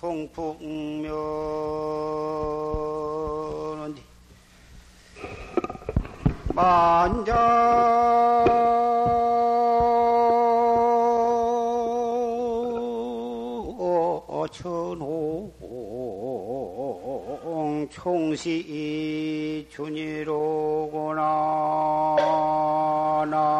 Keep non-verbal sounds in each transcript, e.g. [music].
동풍면 만자 총시 준이로구나. 나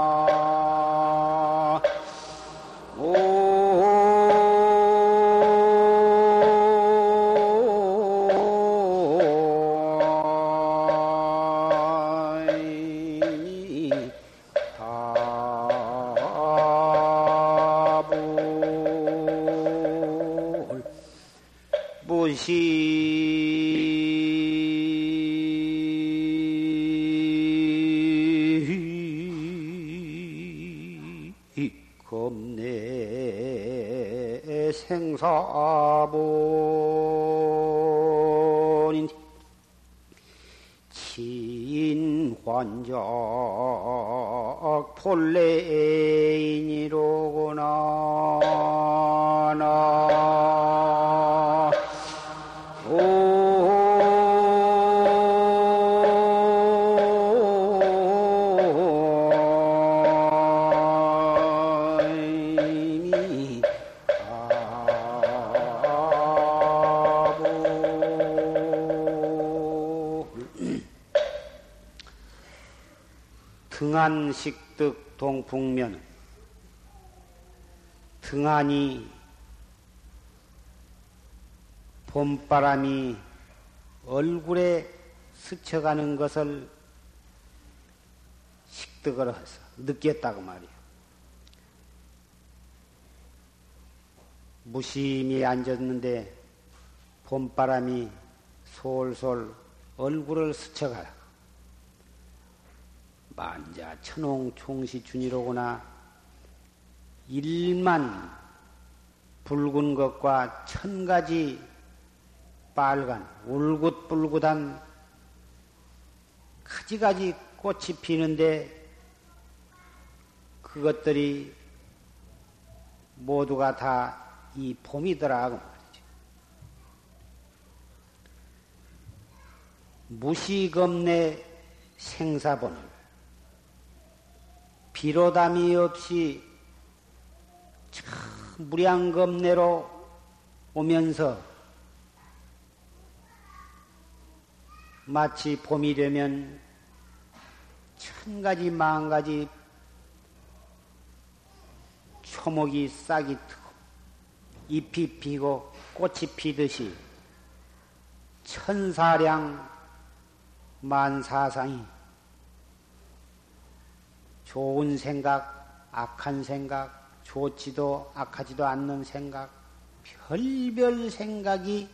본래인이로구나. 나 등한식득 동풍면 등한이 봄바람이 얼굴에 스쳐가는 것을 식득을 해서 느꼈다고 말이에요. 무심히 앉았는데 봄바람이 솔솔 얼굴을 스쳐가라. 만자 천홍 총시 준이로구나. 일만 붉은 것과 천 가지 빨간 울긋불긋한 가지가지 꽃이 피는데 그것들이 모두가 다 이 봄이더라 그 말이죠. 무시겁내 생사본을 비로담이 없이 참 무량겁내로 오면서 마치 봄이 되면 천 가지 만 가지 초목이 싹이 트고 잎이 피고 꽃이 피듯이 천사량 만사상이 좋은 생각, 악한 생각, 좋지도 악하지도 않는 생각, 별별 생각이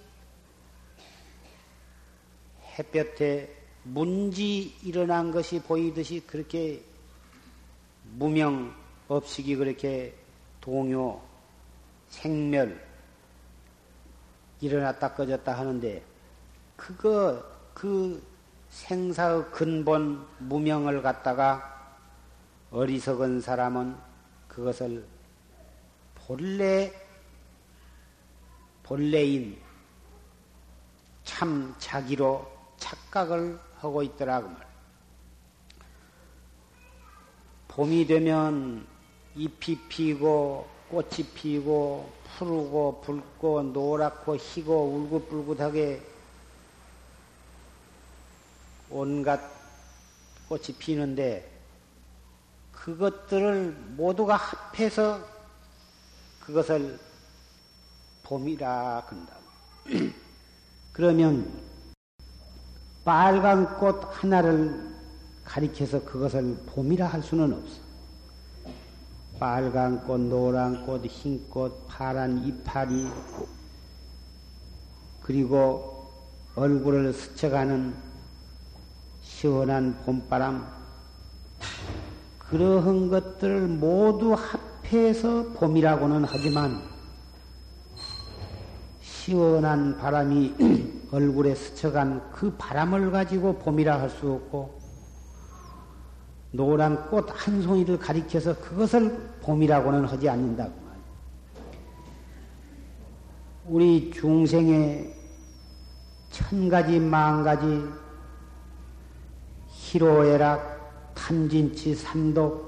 햇볕에 문지 일어난 것이 보이듯이 그렇게 무명 업식이 그렇게 동요, 생멸 일어났다 꺼졌다 하는데 그거 그 생사의 근본 무명을 갖다가 어리석은 사람은 그것을 본래 본래인 참 자기로 착각을 하고 있더라고 말. 봄이 되면 잎이 피고 꽃이 피고 푸르고 붉고 노랗고 희고 울긋불긋하게 온갖 꽃이 피는데 그것들을 모두가 합해서 그것을 봄이라 한다. [clears throat] 그러면 빨간 꽃 하나를 가리켜서 그것을 봄이라 할 수는 없어. 빨간 꽃, 노란 꽃, 흰 꽃, 파란 이파리, 그리고 얼굴을 스쳐가는 시원한 봄바람, 그러한 것들을 모두 합해서 봄이라고는 하지만, 시원한 바람이 [clears throat] 얼굴에 스쳐간 그 바람을 가지고 봄이라 할 수 없고 노란 꽃 한 송이를 가리켜서 그것을 봄이라고는 하지 않는다고 말이야. 우리 중생의 천 가지 만 가지 희로애락 탐진치 삼독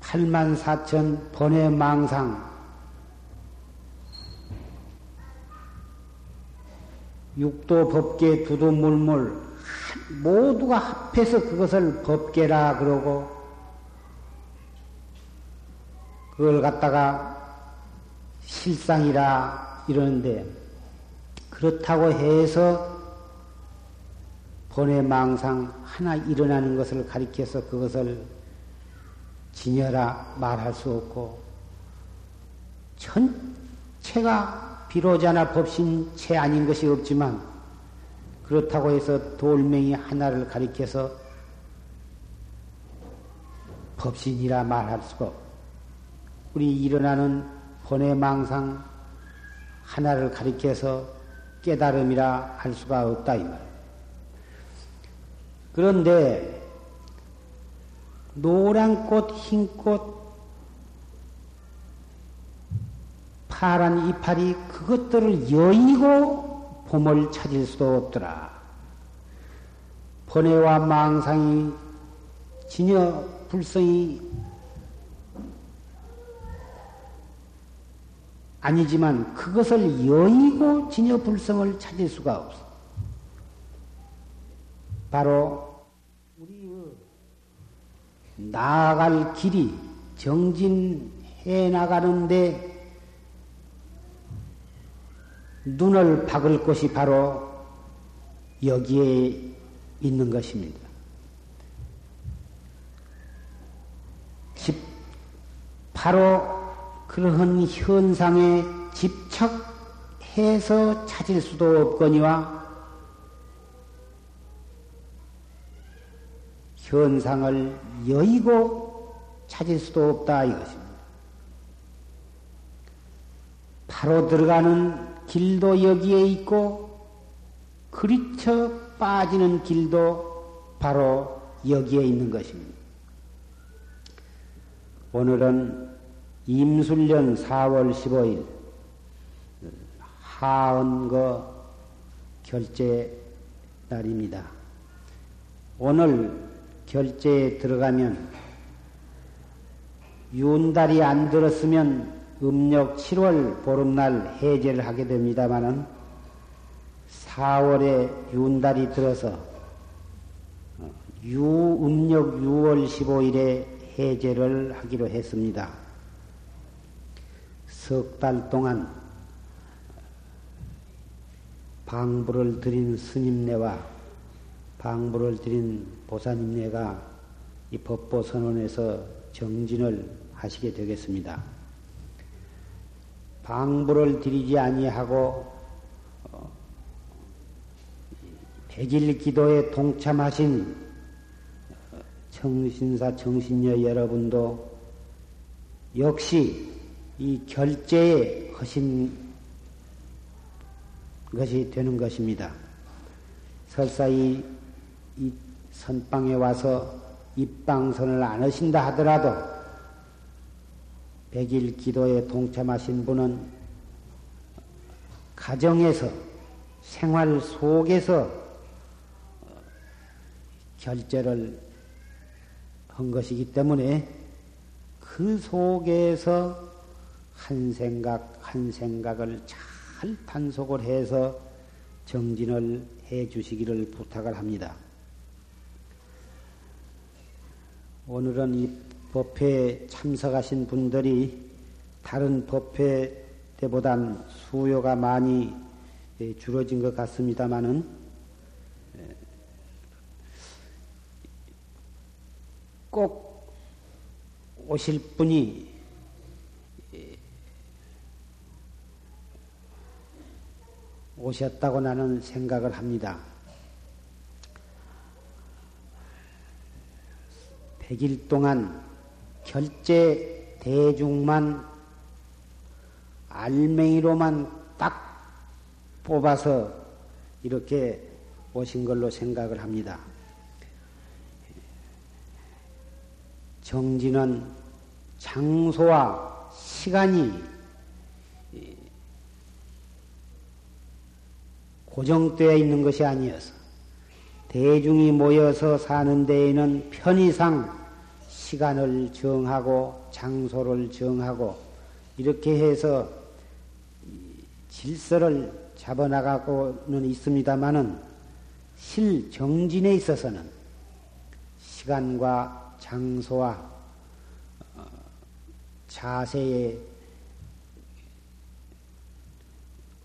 8만 4천 번의 망상. 육도 법계 두도 물물 모두가 합해서 그것을 법계라 그러고 그걸 갖다가 실상이라 이러는데 그렇다고 해서 번외 망상 하나 일어나는 것을 가리켜서 그것을 진여라 말할 수 없고 전체가 비로자나 법신체 아닌 것이 없지만 그렇다고 해서 돌멩이 하나를 가리켜서 법신이라 말할 수가 없고 우리 일어나는 번외망상 하나를 가리켜서 깨달음이라 할 수가 없다 이 말. 그런데 노란 꽃, 흰 꽃, 파란 이파리 그것들을 여의고 봄을 찾을 수도 없더라. 번뇌와 망상이 진여 불성이 아니지만 그것을 여의고 진여 불성을 찾을 수가 없어. 바로 나아갈 길이 정진해 나가는데 눈을 박을 곳이 바로 여기에 있는 것입니다. 집, 바로 그러한 현상에 집착해서 찾을 수도 없거니와 현상을 여의고 찾을 수도 없다 이것입니다. 바로 들어가는 길도 여기에 있고 그리쳐 빠지는 길도 바로 여기에 있는 것입니다. 오늘은 임술년 4월 15일 하언거 결제 날입니다. 오늘 결제에 들어가면 윤달이 안 들었으면 음력 7월 보름날 해제를 하게 됩니다마는 4월에 윤달이 들어서 유, 음력 6월 15일에 해제를 하기로 했습니다. 석 달 동안 방부를 드린 스님네와 방부를 드린 보사님네가 이 법보 선언에서 정진을 하시게 되겠습니다. 방부를 드리지 아니하고 어, 백일 기도에 동참하신 정신사 정신녀 여러분도 역시 이 결제에 하신 것이 되는 것입니다. 설사 이, 이 선방에 와서 입방선을 안 하신다 하더라도 백일 기도에 동참하신 분은 가정에서 생활 속에서 결제를 한 것이기 때문에 그 속에서 한 생각 한 생각을 잘 단속을 해서 정진을 해 주시기를 부탁을 합니다. 오늘은 이 법회에 참석하신 분들이 다른 법회 때보단 수요가 많이 줄어진 것 같습니다만은 꼭 오실 분이 오셨다고 나는 생각을 합니다. 100일 동안 결제 대중만 알맹이로만 딱 뽑아서 이렇게 오신 걸로 생각을 합니다. 정진은 장소와 시간이 고정되어 있는 것이 아니어서 대중이 모여서 사는 데에는 편의상 시간을 정하고 장소를 정하고 이렇게 해서 질서를 잡아나가고는 있습니다만은 실정진에 있어서는 시간과 장소와 어, 자세에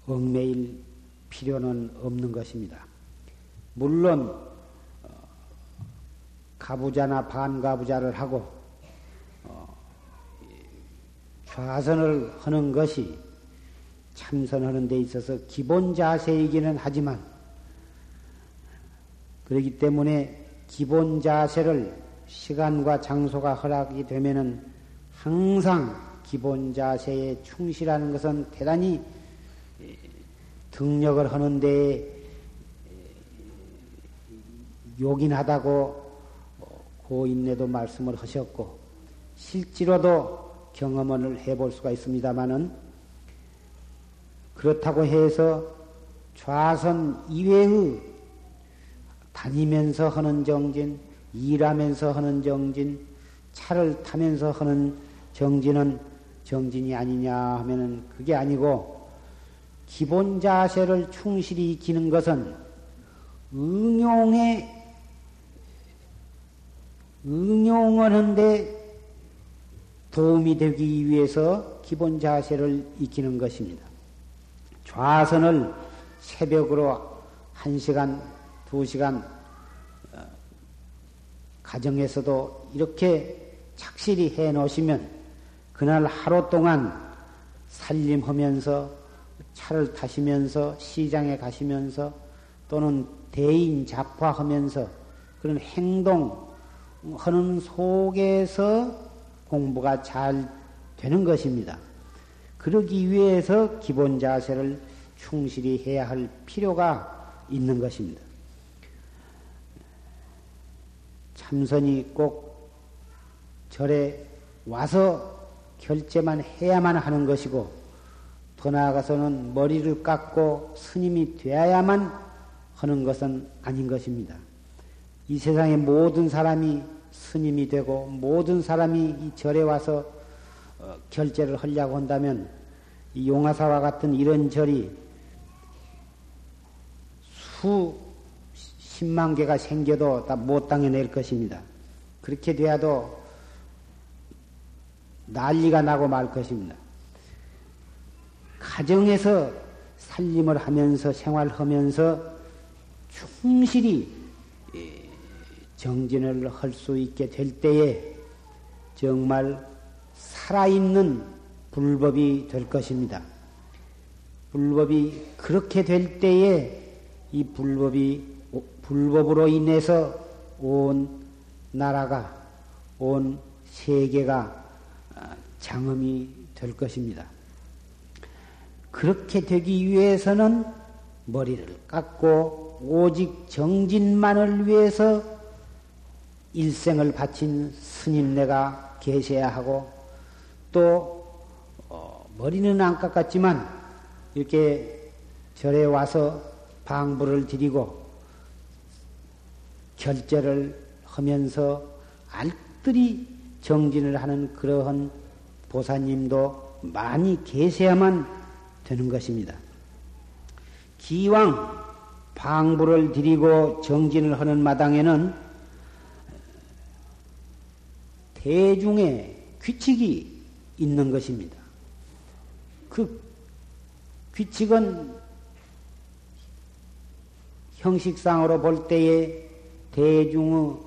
얽매일 필요는 없는 것입니다. 물론 어, 가부자나 반가부자를 하고 어, 좌선을 하는 것이 참선하는 데 있어서 기본 자세이기는 하지만 그렇기 때문에 기본 자세를 시간과 장소가 허락이 되면은 항상 기본 자세에 충실하는 것은 대단히 등력을 하는 데 요긴하다고 고인내도 말씀을 하셨고 실제로도 경험을 해볼 수가 있습니다만은 그렇다고 해서 좌선 이외의 다니면서 하는 정진, 일하면서 하는 정진, 차를 타면서 하는 정진은 정진이 아니냐 하면은 그게 아니고 기본 자세를 충실히 지는 것은 응용에 응용을 하는데 도움이 되기 위해서 기본 자세를 익히는 것입니다. 좌선을 새벽으로 한 시간, 두 시간 어, 가정에서도 이렇게 착실히 해 놓으시면 그날 하루 동안 살림하면서 차를 타시면서 시장에 가시면서 또는 대인 작화하면서 그런 행동 하는 속에서 공부가 잘 되는 것입니다. 그러기 위해서 기본 자세를 충실히 해야 할 필요가 있는 것입니다. 참선이 꼭 절에 와서 결제만 해야만 하는 것이고 더 나아가서는 머리를 깎고 스님이 되어야만 하는 것은 아닌 것입니다. 이 세상의 모든 사람이 스님이 되고 모든 사람이 이 절에 와서 어, 결제를 하려고 한다면 이 용화사와 같은 이런 절이 수 십만 개가 생겨도 다 못 당해낼 것입니다. 그렇게 돼야도 난리가 나고 말 것입니다. 가정에서 살림을 하면서 생활하면서 충실히 예, 정진을 할 수 있게 될 때에 정말 살아있는 불법이 될 것입니다. 불법이 그렇게 될 때에 이 불법이 불법으로 인해서 온 나라가 온 세계가 아, 장엄이 될 것입니다. 그렇게 되기 위해서는 머리를 깎고 오직 정진만을 위해서 일생을 바친 스님네가 계셔야 하고 또 어, 머리는 안 깎았지만 이렇게 절에 와서 방부를 드리고 결제를 하면서 알뜰히 정진을 하는 그러한 보사님도 많이 계셔야만 되는 것입니다. 기왕 방부를 드리고 정진을 하는 마당에는 대중의 규칙이 있는 것입니다. 그 규칙은 형식상으로 볼 때에 대중의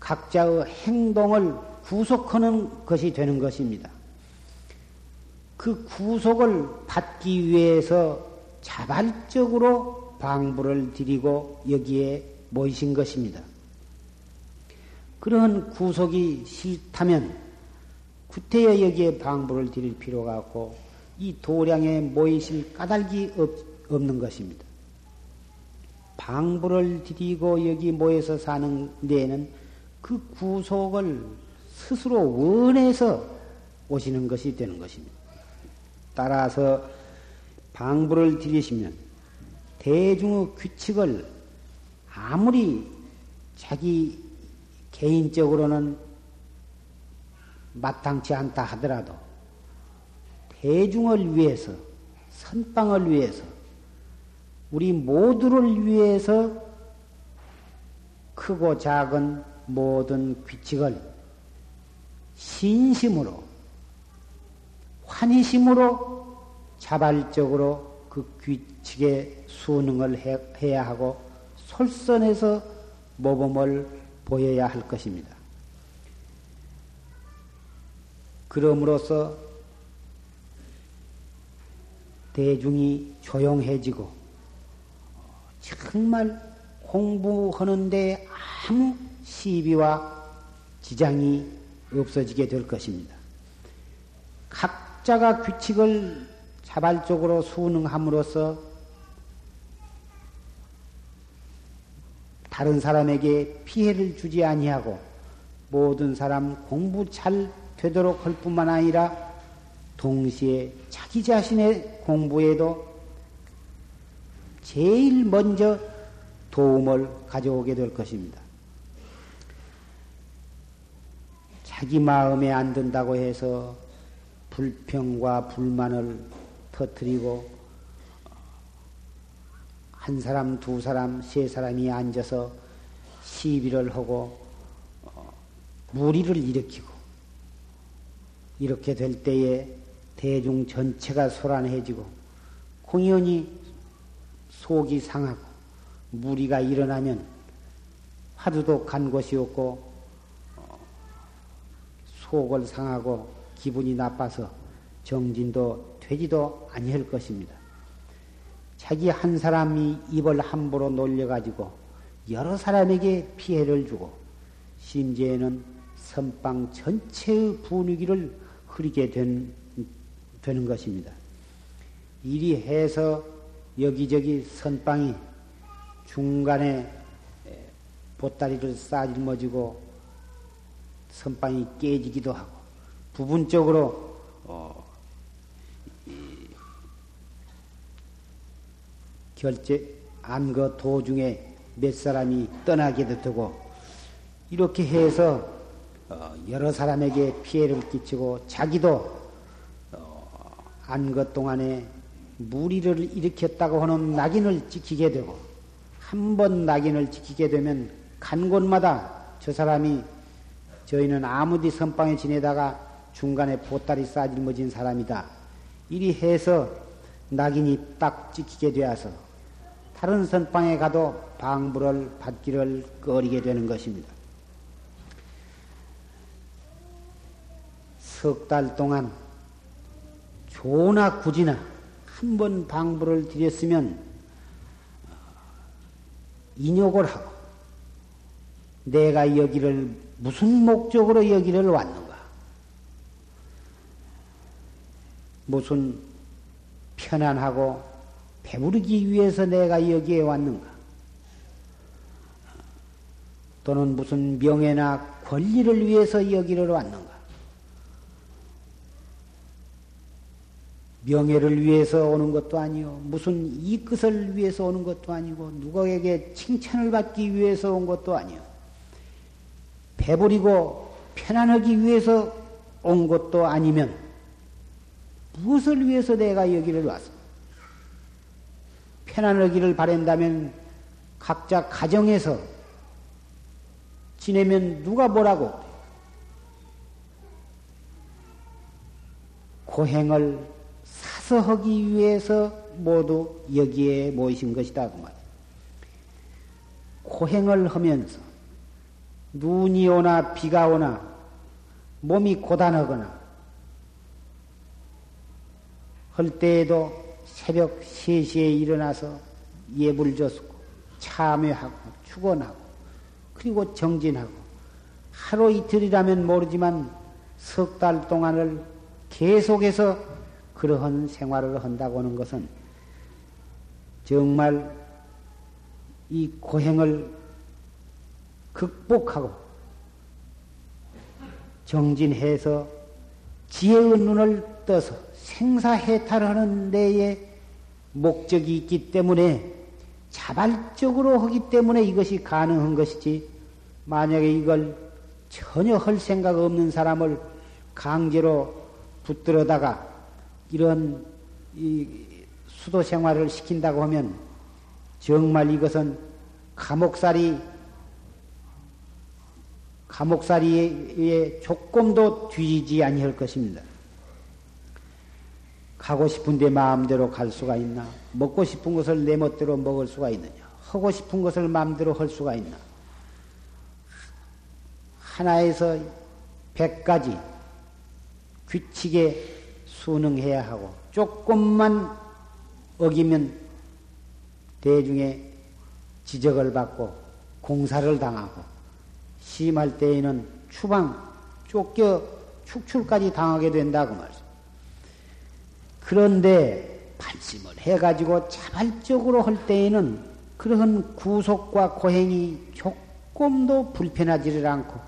각자의 행동을 구속하는 것이 되는 것입니다. 그 구속을 받기 위해서 자발적으로 방부를 드리고 여기에 모이신 것입니다. 그러한 구속이 싫다면 구태여 여기에 방부를 드릴 필요가 없고 이 도량에 모이실 까닭이 없, 없는 것입니다. 방부를 드리고 여기 모여서 사는 데에는 그 구속을 스스로 원해서 오시는 것이 되는 것입니다. 따라서 방부를 드리시면 대중의 규칙을 아무리 자기 개인적으로는 마땅치 않다 하더라도 대중을 위해서 선방을 위해서 우리 모두를 위해서 크고 작은 모든 규칙을 신심으로 환희심으로 자발적으로 그 규칙에 수능을 해, 야 하고 솔선해서 모범을 보여야 할 것입니다. 그럼으로써 대중이 조용해지고 정말 공부하는데 아무 시비와 지장이 없어지게 될 것입니다. 각자가 규칙을 자발적으로 수능함으로써 다른 사람에게 피해를 주지 아니하고 모든 사람 공부 잘 되도록 할 뿐만 아니라 동시에 자기 자신의 공부에도 제일 먼저 도움을 가져오게 될 것입니다. 자기 마음에 안 든다고 해서 불평과 불만을 터뜨리고 한 사람, 두 사람, 세 사람이 앉아서 시비를 하고 어, 무리를 일으키고 이렇게 될 때에 대중 전체가 소란해지고 공연히 속이 상하고 무리가 일어나면 하루도 간 곳이 없고 어, 속을 상하고 기분이 나빠서 정진도 되지도 아니할 것입니다. 자기 한 사람이 입을 함부로 놀려가지고 여러 사람에게 피해를 주고 심지어는 선방 전체의 분위기를 흐리게 된, 되는 것입니다. 이리 해서 여기저기 선방이 중간에 보따리를 싸질머지고 선방이 깨지기도 하고 부분적으로 어, 결제 안거 도중에 몇 사람이 떠나게도 되고 이렇게 해서 어, 여러 사람에게 피해를 끼치고 자기도 어, 안거 동안에 무리를 일으켰다고 하는 낙인을 지키게 되고 한 번 낙인을 지키게 되면 간 곳마다 저 사람이 저희는 아무디 선방에 지내다가 중간에 보따리 싸질머진 사람이다. 이리 해서 낙인이 딱 찍히게 되어서 다른 선방에 가도 방부를 받기를 꺼리게 되는 것입니다. 석 달 동안 조나 굳이나 한 번 방부를 드렸으면 인욕을 하고 내가 여기를 무슨 목적으로 여기를 왔는가? 무슨 편안하고 배부르기 위해서 내가 여기에 왔는가? 또는 무슨 명예나 권리를 위해서 여기를 왔는가? 명예를 위해서 오는 것도 아니요. 무슨 이끝을 위해서 오는 것도 아니고, 누구에게 칭찬을 받기 위해서 온 것도 아니요. 배부리고 편안하기 위해서 온 것도 아니면, 무엇을 위해서 내가 여기를 왔어? 편안하기를 바란다면 각자 가정에서 지내면 누가 뭐라고 고행을 사서 하기 위해서 모두 여기에 모이신 것이다 그 말. 고행을 하면서 눈이 오나 비가 오나 몸이 고단하거나 할 때에도 새벽 3시에 일어나서 예불 줬고 참여하고 축원하고 그리고 정진하고 하루 이틀이라면 모르지만 석 달 동안을 계속해서 그러한 생활을 한다고 하는 것은 정말 이 고행을 극복하고 정진해서 지혜의 눈을 떠서 생사해탈하는 데에 목적이 있기 때문에 자발적으로 하기 때문에 이것이 가능한 것이지. 만약에 이걸 전혀 할 생각 없는 사람을 강제로 붙들어다가 이런 이 수도 생활을 시킨다고 하면 정말 이것은 감옥살이 감옥살이에 조금도 뒤지지 아니할 것입니다. 가고 싶은데 마음대로 갈 수가 있나? 먹고 싶은 것을 내 멋대로 먹을 수가 있느냐? 하고 싶은 것을 마음대로 할 수가 있나? 하나에서 백가지 규칙에 순응해야 하고 조금만 어기면 대중의 지적을 받고 공사를 당하고 심할 때에는 추방 쫓겨 축출까지 당하게 된다고 말씀. 그런데 발심을 해가지고 자발적으로 할 때에는 그러한 구속과 고행이 조금도 불편하지를 않고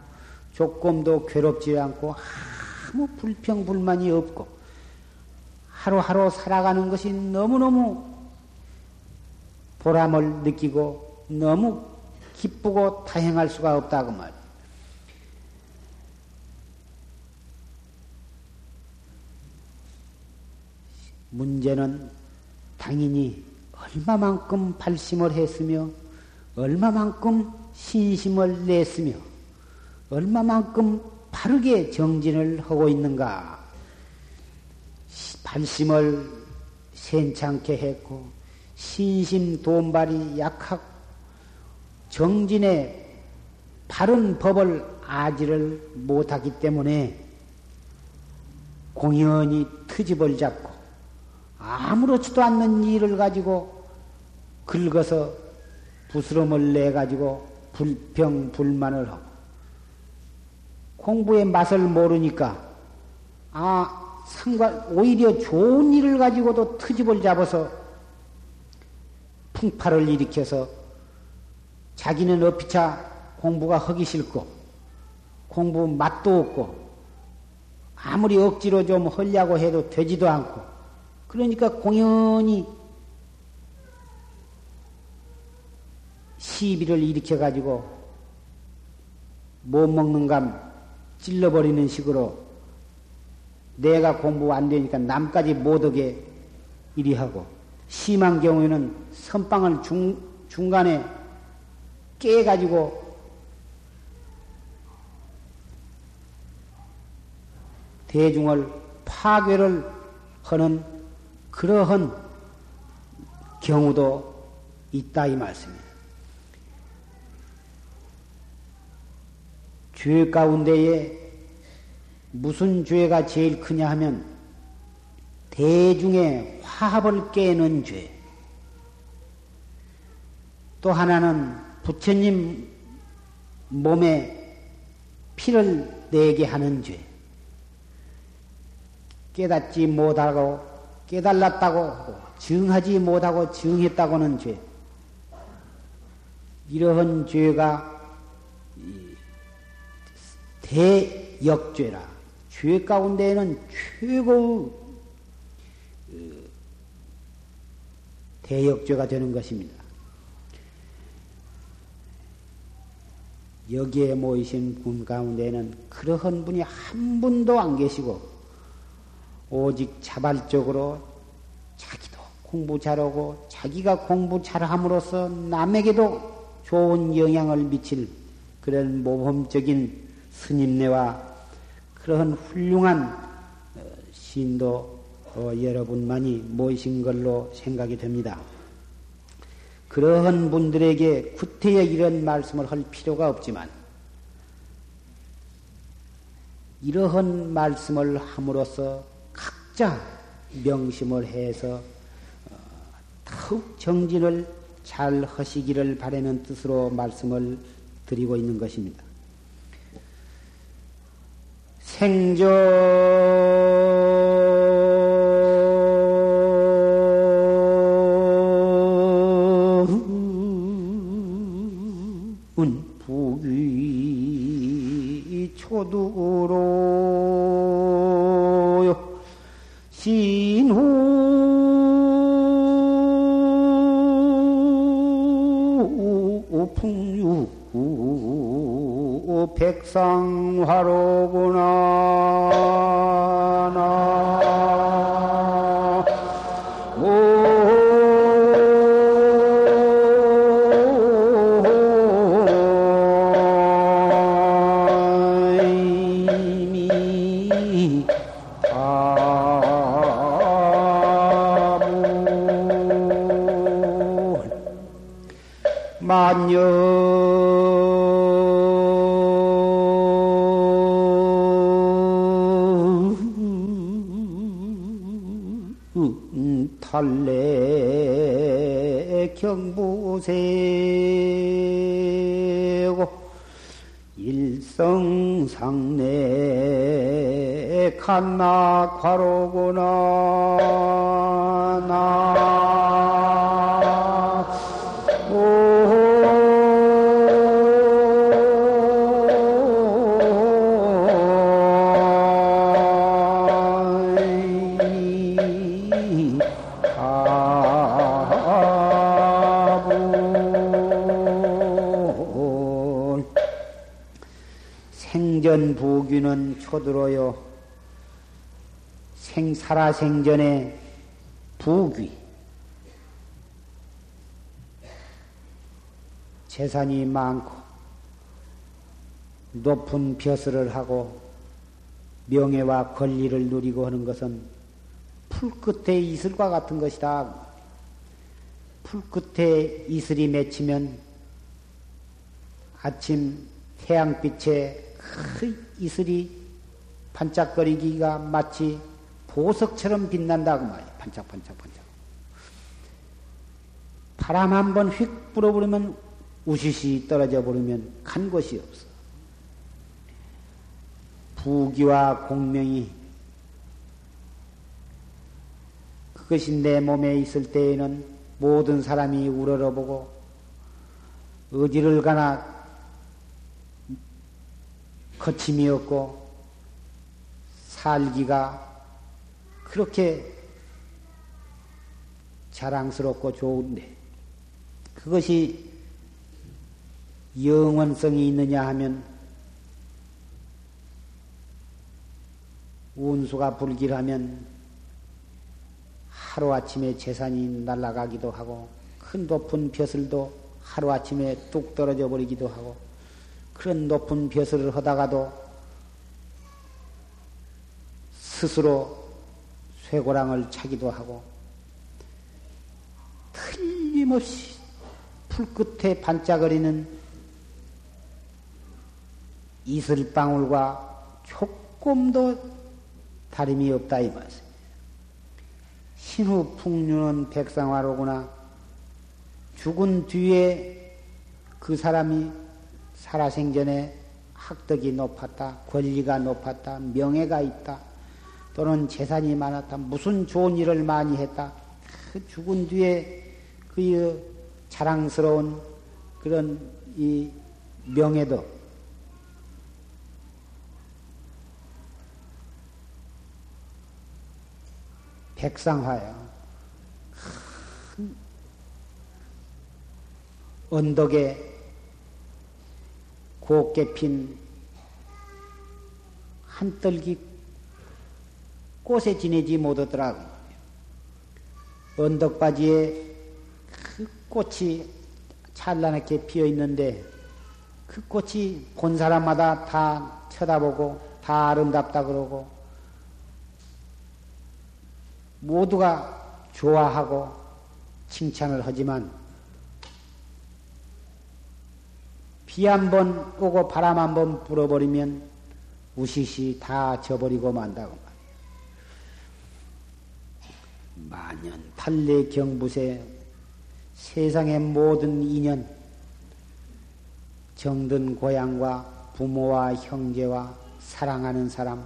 조금도 괴롭지 않고 아무 불평 불만이 없고 하루하루 살아가는 것이 너무너무 보람을 느끼고 너무 기쁘고 다행할 수가 없다고 말. 문제는 당연히 얼마만큼 발심을 했으며 얼마만큼 신심을 냈으며 얼마만큼 바르게 정진을 하고 있는가 발심을 센창케 했고 신심 돈발이 약하고 정진의 바른 법을 아지를 못하기 때문에 공연히 트집을 잡고 아무렇지도 않는 일을 가지고 긁어서 부스럼을 내 가지고 불평 불만을 하고 공부의 맛을 모르니까 아 상관, 오히려 좋은 일을 가지고도 트집을 잡아서 풍파를 일으켜서 자기는 어피차 공부가 하기 싫고 공부 맛도 없고 아무리 억지로 좀 하려고 해도 되지도 않고 그러니까 공연히 시비를 일으켜 가지고 못 먹는 감 찔러버리는 식으로 내가 공부 안 되니까 남까지 못 오게 이리 하고 심한 경우에는 선방을 중, 중간에 깨가지고 대중을 파괴를 하는 그러한 경우도 있다 이 말씀입니다. 죄 가운데에 무슨 죄가 제일 크냐 하면 대중의 화합을 깨는 죄. 또 하나는 부처님 몸에 피를 내게 하는 죄. 깨닫지 못하고 깨달았다고 하고 증하지 못하고 증했다고는 죄. 이러한 죄가 대역죄라. 죄 가운데에는 최고 어, 대역죄가 되는 것입니다. 여기에 모이신 분 가운데는 그러한 분이 한 분도 안 계시고 오직 자발적으로 자기도 공부 잘하고 자기가 공부 잘함으로써 남에게도 좋은 영향을 미칠 그런 모범적인 스님네와 그러한 훌륭한 어, 신도 어, 여러분만이 모이신 걸로 생각이 됩니다. 그러한 분들에게 구태여 이런 말씀을 할 필요가 없지만 이러한 말씀을 함으로써 각자 명심을 해서 어, 더욱 정진을 잘 하시기를 바라는 뜻으로 말씀을 드리고 있는 것입니다. 생존 백상화로 일성상내 칸나과로구나 나. 생전 부귀는 초두로요. 생, 살아생전의 부귀. 재산이 많고, 높은 벼슬을 하고, 명예와 권리를 누리고 하는 것은 풀 끝에 이슬과 같은 것이다. 풀 끝에 이슬이 맺히면 아침 태양빛에 그 이슬이 반짝거리기가 마치 보석처럼 빛난다고 말이야. 반짝반짝 반짝. 바람 한 번 휙 불어버리면 우시시 떨어져 버리면 간 곳이 없어. 부귀와 공명이 그것이 내 몸에 있을 때에는 모든 사람이 우러러보고 어디를 가나 거침이 없고 살기가 그렇게 자랑스럽고 좋은데 그것이 영원성이 있느냐 하면 운수가 불길하면 하루아침에 재산이 날아가기도 하고 큰 높은 벼슬도 하루아침에 뚝 떨어져 버리기도 하고 그런 높은 벼슬을 하다가도 스스로 쇠고랑을 차기도 하고 틀림없이 풀끝에 반짝거리는 이슬방울과 조금도 다름이 없다 이 말씀. 신후 풍류는 백상화로구나. 죽은 뒤에 그 사람이 살아생전에 학덕이 높았다, 권리가 높았다, 명예가 있다, 또는 재산이 많았다, 무슨 좋은 일을 많이 했다. 그 죽은 뒤에 그 자랑스러운 그런 이 명예도 백상화야. 큰 언덕에 곱게 핀 한떨기 꽃에 지내지 못하더라고. 언덕바지에 그 꽃이 찬란하게 피어 있는데 그 꽃이 본 사람마다 다 쳐다보고 다 아름답다 그러고 모두가 좋아하고 칭찬을 하지만 비 한 번 오고 바람 한 번 불어버리면 우시시 다 져버리고 만다고. 만년 탈례 경부세 세상의 모든 인연 정든 고향과 부모와 형제와 사랑하는 사람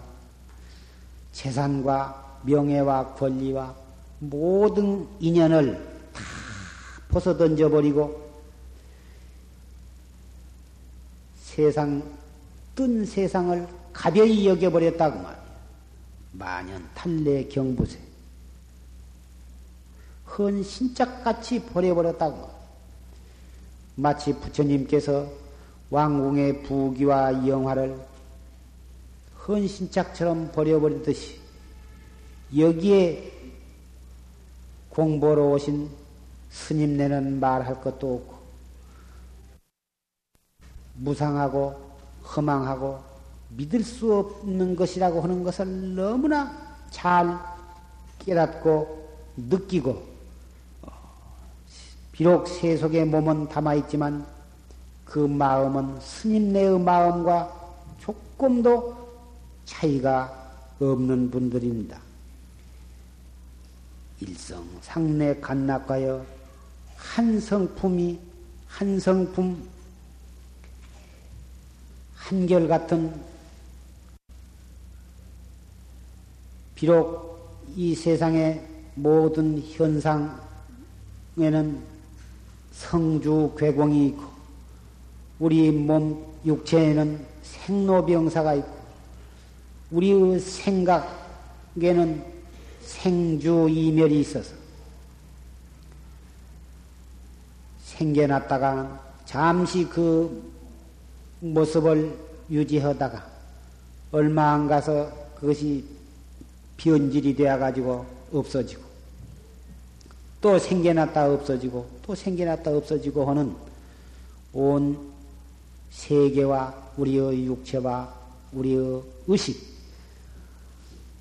재산과 명예와 권리와 모든 인연을 다 벗어 던져버리고 세상, 뜬 세상을 가벼이 여겨버렸다고 말이야. 만연 탈래 경부세. 헌 신짝같이 버려버렸다고. 마치 부처님께서 왕궁의 부귀와 영화를 헌 신짝처럼 버려버리듯이 여기에 공부로 오신 스님네는 말할 것도 없고 무상하고 허망하고 믿을 수 없는 것이라고 하는 것을 너무나 잘 깨닫고 느끼고 비록 세속의 몸은 담아있지만 그 마음은 스님네의 마음과 조금도 차이가 없는 분들입니다. 일성 상내 간낙하여 한 성품이 한 성품 한결같은 비록 이 세상의 모든 현상에는 성주 괴공이 있고 우리 몸 육체에는 생로병사가 있고 우리의 생각에는 생주 이멸이 있어서 생겨났다가 잠시 그 모습을 유지하다가 얼마 안 가서 그것이 변질이 되어 가지고 없어지고 또 생겨났다 없어지고 또 생겨났다 없어지고 하는 온 세계와 우리의 육체와 우리의 의식.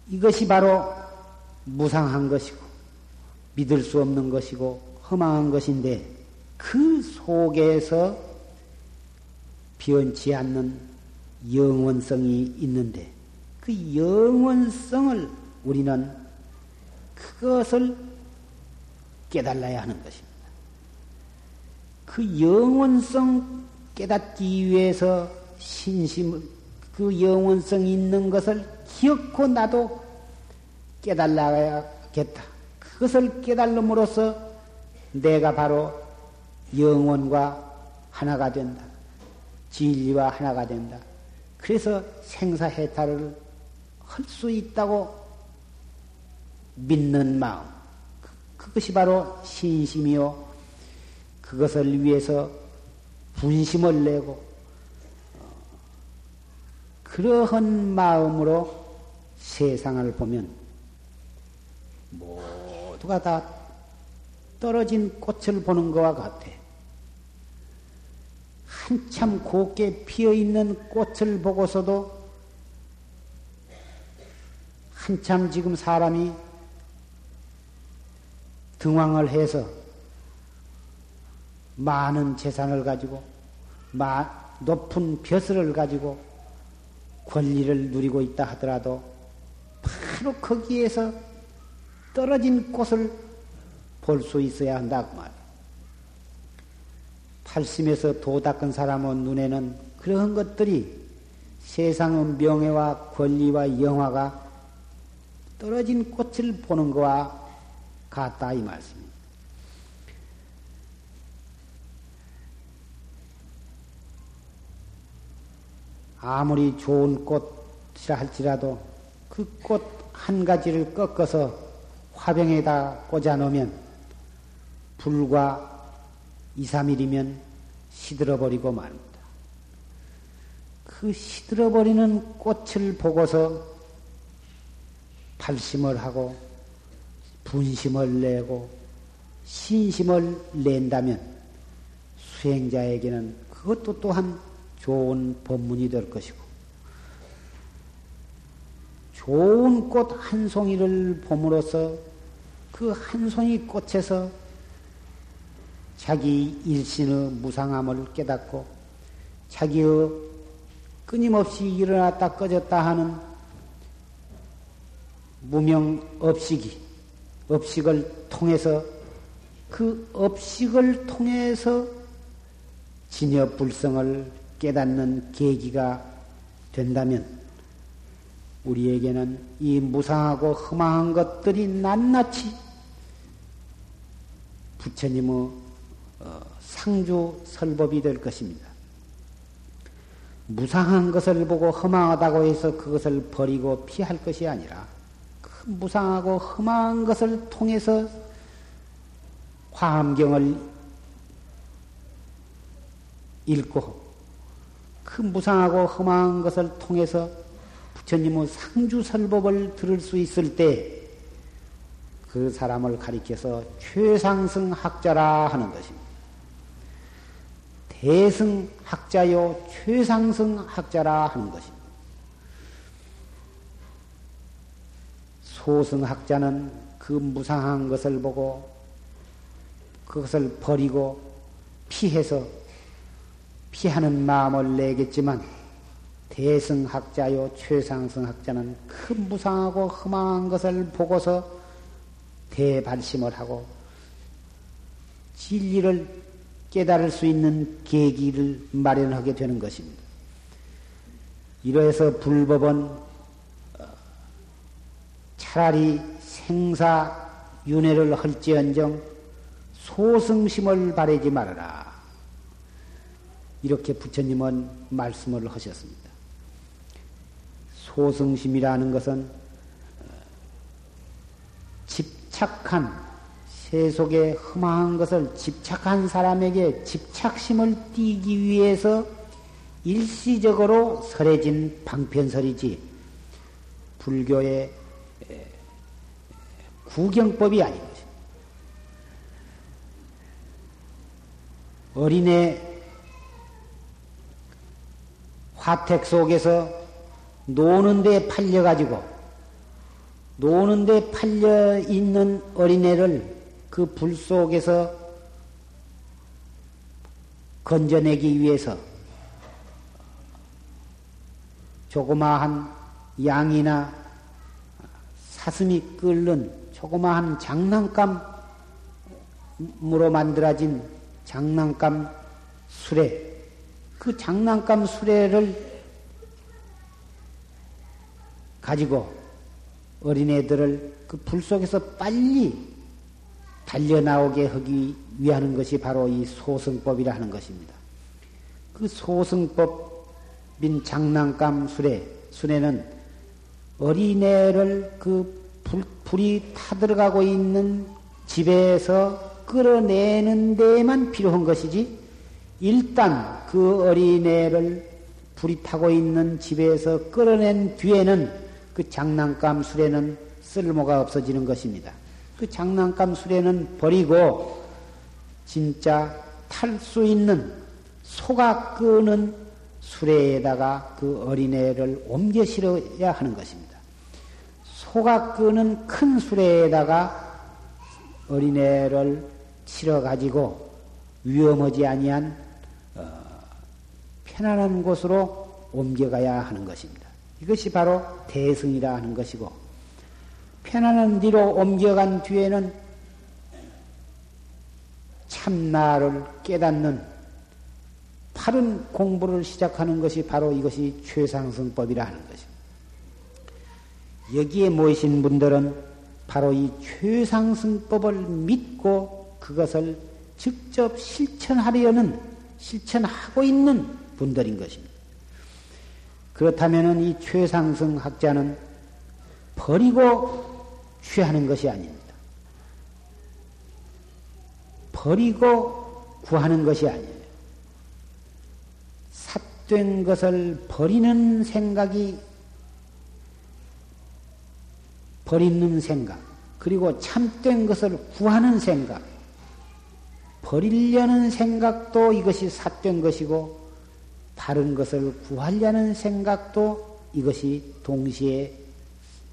이것이 바로 무상한 것이고 믿을 수 없는 것이고 허망한 것인데 그 속에서 변치 않는 영원성이 있는데 그 영원성을 우리는 그것을 깨달아야 하는 것입니다. 그 영원성 깨닫기 위해서 신심, 그 영원성 있는 것을 기억고 나도 깨달아야겠다. 그것을 깨달음으로써 내가 바로 영원과 하나가 된다. 진리와 하나가 된다. 그래서 생사해탈을 할 수 있다고 믿는 마음. 그것이 바로 신심이요. 그것을 위해서 분심을 내고 그러한 마음으로 세상을 보면 모두가 다 떨어진 꽃을 보는 것과 같아. 한참 곱게 피어 있는 꽃을 보고서도 한참 지금 사람이 등왕을 해서 많은 재산을 가지고 높은 벼슬을 가지고 권리를 누리고 있다 하더라도 바로 거기에서 떨어진 꽃을 볼 수 있어야 한다고 말. 팔심에서 도 닦은 사람의 눈에는 그런 것들이 세상의 명예와 권리와 영화가 떨어진 꽃을 보는 것과 같다 이 말씀입니다. 아무리 좋은 꽃이라 할지라도 그 꽃 한 가지를 꺾어서 화병에다 꽂아 놓으면 불과 2, 3일이면 시들어 버리고 말입니다. 그 시들어 버리는 꽃을 보고서 발심을 하고 분심을 내고 신심을 낸다면 수행자에게는 그것도 또한 좋은 법문이 될 것이고 좋은 꽃 한 송이를 봄으로써 그 한 송이 꽃에서 자기 일신의 무상함을 깨닫고 자기의 끊임없이 일어났다 꺼졌다 하는 무명 업식이 업식을 통해서 그 업식을 통해서 진여불성을 깨닫는 계기가 된다면 우리에게는 이 무상하고 흠망한 것들이 낱낱이 부처님의 어, 상주 설법이 될 것입니다. 무상한 것을 보고 허망하다고 해서 그것을 버리고 피할 것이 아니라 그 무상하고 험한 것을 통해서 화엄경을 읽고 그 무상하고 험한 것을 통해서 부처님의 상주설법을 들을 수 있을 때 그 사람을 가리켜서 최상승 학자라 하는 것입니다. 대승 학자요 최상승 학자라 하는 것입니다. 소승 학자는 그 무상한 것을 보고 그것을 버리고 피해서 피하는 마음을 내겠지만 대승학자요 최상승학자는 그 무상하고 험한 것을 보고서 대발심을 하고 진리를 깨달을 수 있는 계기를 마련하게 되는 것입니다. 이러해서 불법은 어, 차라리 생사 윤회를 할지언정 소승심을 바라지 말아라. 이렇게 부처님은 말씀을 하셨습니다. 소승심이라는 것은 어, 집착한 세속에 흠한 것을 집착한 사람에게 집착심을 띠기 위해서 일시적으로 설해진 방편설이지 불교의 구경법이 아닌 것입니다. 어린애 화택 속에서 노는데 팔려가지고 노는데 팔려 있는 어린애를 그 불 속에서 건져내기 위해서 조그마한 양이나 사슴이 끓는 조그마한 장난감으로 만들어진 장난감 수레 그 장난감 수레를 가지고 어린애들을 그 불 속에서 빨리 달려나오게 하기 위하는 것이 바로 이 소승법이라 하는 것입니다. 그 소승법인 장난감 수레, 수레는 어린애를 그 불, 불이 타들어가고 있는 집에서 끌어내는 데에만 필요한 것이지, 일단 그 어린애를 불이 타고 있는 집에서 끌어낸 뒤에는 그 장난감 수레는 쓸모가 없어지는 것입니다. 그 장난감 수레는 버리고 진짜 탈 수 있는 소가 끄는 수레에다가 그 어린애를 옮겨 실어야 하는 것입니다. 소가 끄는 큰 수레에다가 어린애를 실어 가지고 위험하지 아니한 어, 편안한 곳으로 옮겨가야 하는 것입니다. 이것이 바로 대승이라 하는 것이고 편안한 뒤로 옮겨간 뒤에는 참나를 깨닫는 바른 공부를 시작하는 것이 바로 이것이 최상승법이라 하는 것입니다. 여기에 모이신 분들은 바로 이 최상승법을 믿고 그것을 직접 실천하려는 실천하고 있는 분들인 것입니다. 그렇다면 이 최상승 학자는 버리고 취하는 것이 아닙니다. 버리고 구하는 것이 아니에요. 삿된 것을 버리는 생각이 버리는 생각, 그리고 참된 것을 구하는 생각, 버리려는 생각도 이것이 삿된 것이고, 바른 것을 구하려는 생각도 이것이 동시에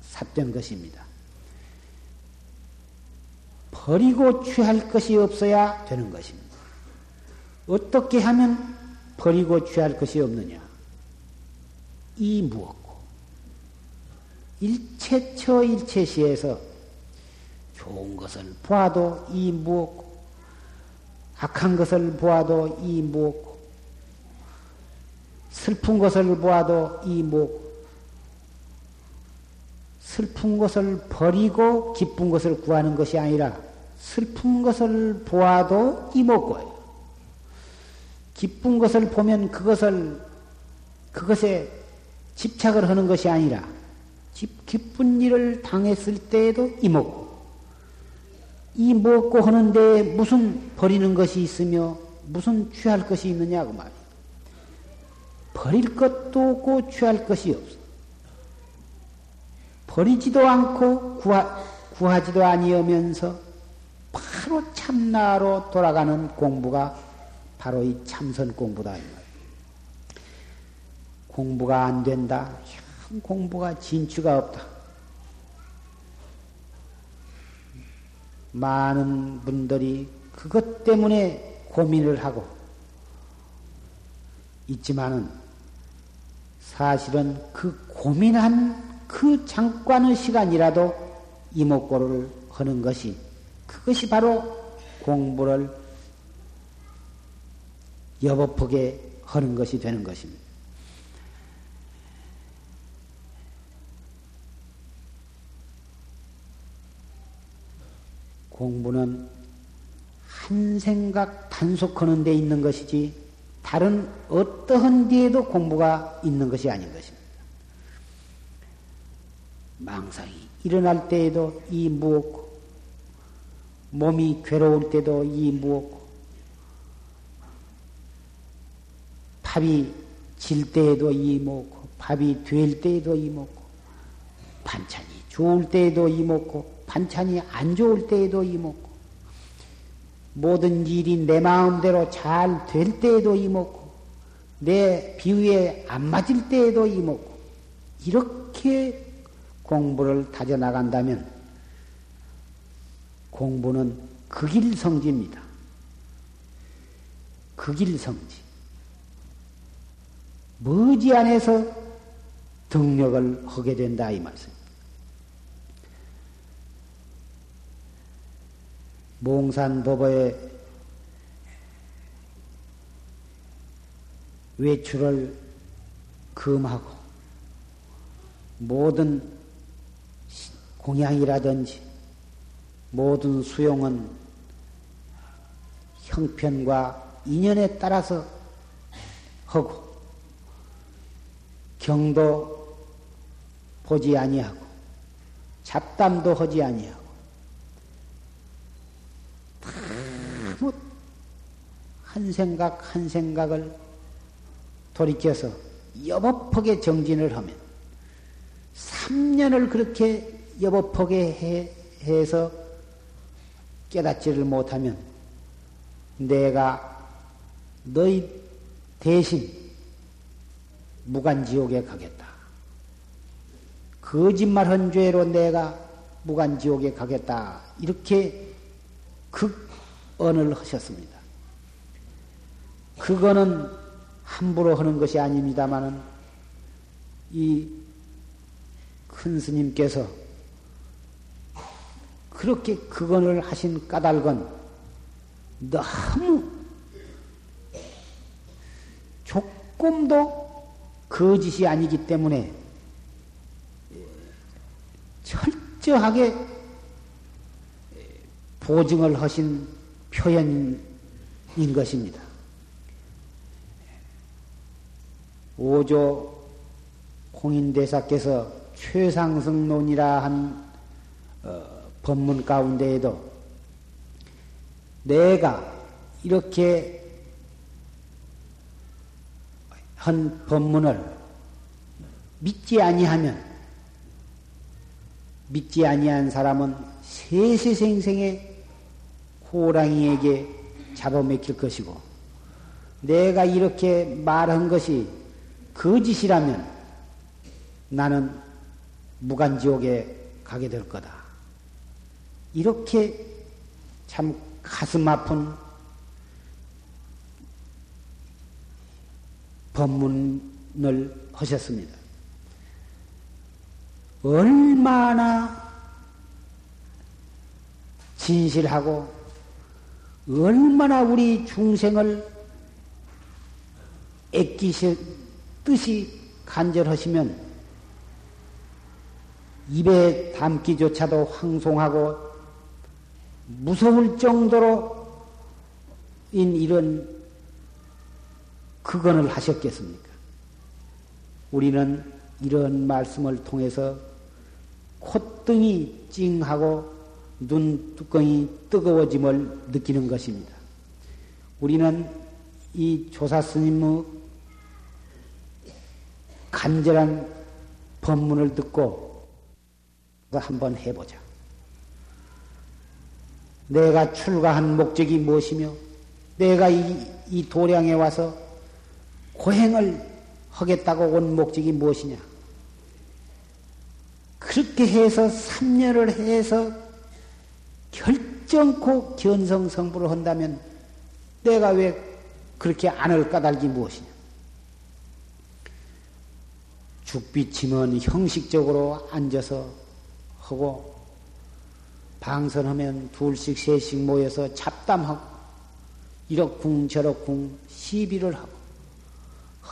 삿된 것입니다. 버리고 취할 것이 없어야 되는 것입니다. 어떻게 하면 버리고 취할 것이 없느냐? 이 무엇고? 일체처 일체시에서 좋은 것을 보아도 이 무엇고, 악한 것을 보아도 이 무엇고, 슬픈 것을 보아도 이 무엇고, 슬픈 것을 버리고 기쁜 것을 구하는 것이 아니라 슬픈 것을 보아도 이목고요. 기쁜 것을 보면 그것을 그것에 집착을 하는 것이 아니라 기쁜 일을 당했을 때에도 이먹고 이 먹고 하는데 무슨 버리는 것이 있으며 무슨 취할 것이 있느냐고 말이야. 버릴 것도 없고 취할 것이 없어. 버리지도 않고 구하, 구하지도 아니하면서 바로 참나로 돌아가는 공부가 바로 이 참선 공부다. 공부가 안 된다. 공부가 진취가 없다. 많은 분들이 그것 때문에 고민을 하고 있지만은 사실은 그 고민한 그 잠깐의 시간이라도 이목고를 하는 것이 그것이 바로 공부를 여법하게 하는 것이 되는 것입니다. 공부는 한 생각 단속하는 데 있는 것이지 다른 어떠한 데에도 공부가 있는 것이 아닌 것입니다. 망상이 일어날 때에도 이 무엇고 몸이 괴로울 때도 이 무엇고 밥이 질 때에도 이 먹고 밥이 될 때에도 이 먹고 반찬이 좋을 때에도 이 먹고 반찬이 안 좋을 때에도 이먹고 모든 일이 내 마음대로 잘 될 때에도 이먹고 내 비위에 안 맞을 때에도 이먹고 이렇게 공부를 다져 나간다면 공부는 극일성지입니다. 극일성지. 머지안에서 등력을 하게 된다 이 말씀. 몽산도보의 외출을 금하고 모든 공양이라든지 모든 수용은 형편과 인연에 따라서 하고 경도 보지 아니하고 잡담도 하지 아니하고 한 생각 한 생각을 돌이켜서 여법하게 정진을 하면 3년을 그렇게 여법하게 해, 해서 깨닫지를 못하면 내가 너희 대신 무간지옥에 가겠다. 거짓말한 죄로 내가 무간지옥에 가겠다. 이렇게 극 언을 하셨습니다. 그거는 함부로 하는 것이 아닙니다만은 이 큰 스님께서 그렇게 그건을 하신 까닭은 너무 조금도 거짓이 아니기 때문에 철저하게 보증을 하신 표현인 것입니다. 오조 공인대사께서 최상승론이라 한 어, 법문 가운데에도 내가 이렇게 한 법문을 믿지 아니하면 믿지 아니한 사람은 세세생생의 호랑이에게 잡아먹힐 것이고 내가 이렇게 말한 것이 거짓이라면 나는 무간지옥에 가게 될 거다. 이렇게 참 가슴 아픈 법문을 하셨습니다. 얼마나 진실하고 얼마나 우리 중생을 애끼실 뜻이 간절하시면 입에 담기조차도 황송하고 무서울 정도로 인 이런 그건을 하셨겠습니까? 우리는 이런 말씀을 통해서 콧등이 찡하고 눈 뚜껑이 뜨거워짐을 느끼는 것입니다. 우리는 이 조사 스님의 간절한 법문을 듣고 한번 해보자. 내가 출가한 목적이 무엇이며 내가 이, 이 도량에 와서 고행을 하겠다고 온 목적이 무엇이냐? 그렇게 해서 3년을 해서 결정코 견성성부를 한다면 내가 왜 그렇게 안을 까닭이 무엇이냐? 죽비치면 형식적으로 앉아서 하고 방선하면 둘씩 셋씩 모여서 잡담하고 이럭쿵 저럭쿵 시비를 하고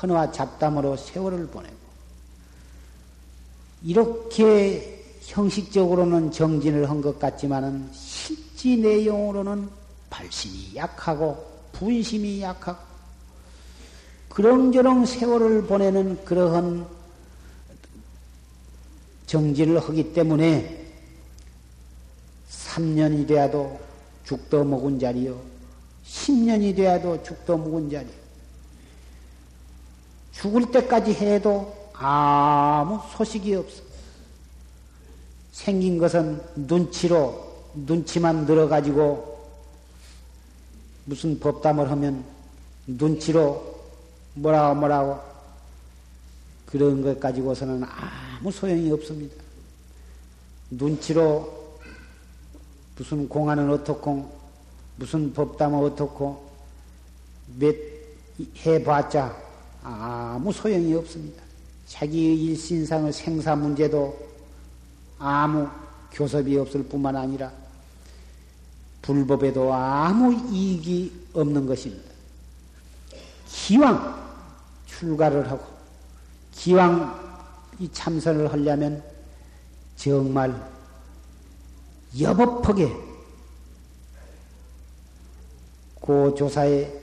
헌화 잡담으로 세월을 보내고 이렇게 형식적으로는 정진을 한 것 같지만은 실지 내용으로는 발심이 약하고 분심이 약하고 그렁저렁 세월을 보내는 그러한 정진을 하기 때문에 3년이 되어도 죽도 먹은 자리요. 10년이 되어도 죽도 먹은 자리. 죽을 때까지 해도 아무 소식이 없어. 생긴 것은 눈치로, 눈치만 늘어가지고 무슨 법담을 하면 눈치로 뭐라고 뭐라고 그런 것 가지고서는 아무 소용이 없습니다. 눈치로 무슨 공안은 어떻고 무슨 법담은 어떻고 몇 해봤자 아무 소용이 없습니다. 자기의 일신상의 생사 문제도 아무 교섭이 없을 뿐만 아니라 불법에도 아무 이익이 없는 것입니다. 기왕 출가를 하고 기왕 이 참선을 하려면 정말 여법하게 고 조사의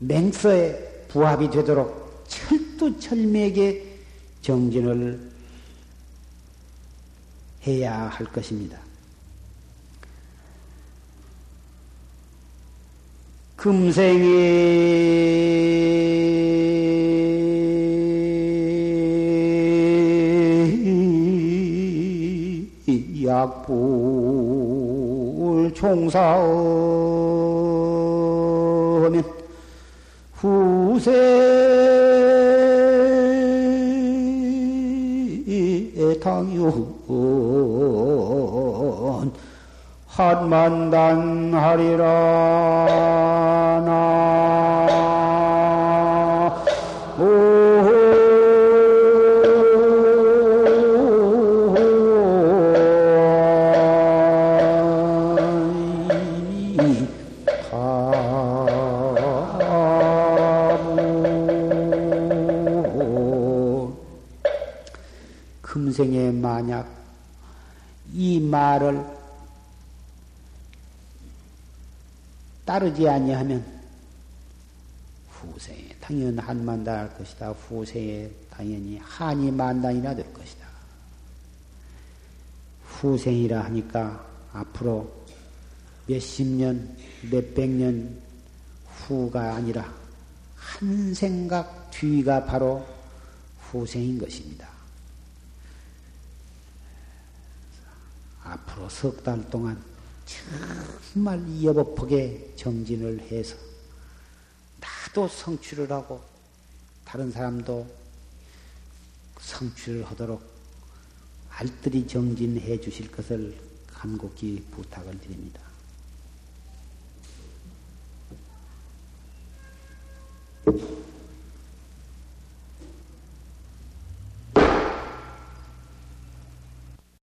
맹서에 부합이 되도록 철두철미하게 정진을 해야 할 것입니다. 금생이 약불 총사하면 후세 당연 한만단 하리라 나 말을 따르지 아니하면 후생에 당연 한만다 할 것이다. 후생에 당연히 한이 만단이나 될 것이다. 후생이라 하니까 앞으로 몇십 년, 몇백 년 후가 아니라 한 생각 뒤가 바로 후생인 것입니다. 앞으로 석 달 동안 정말 여법하게 정진을 해서 나도 성취를 하고 다른 사람도 성취를 하도록 알뜰히 정진해 주실 것을 간곡히 부탁을 드립니다.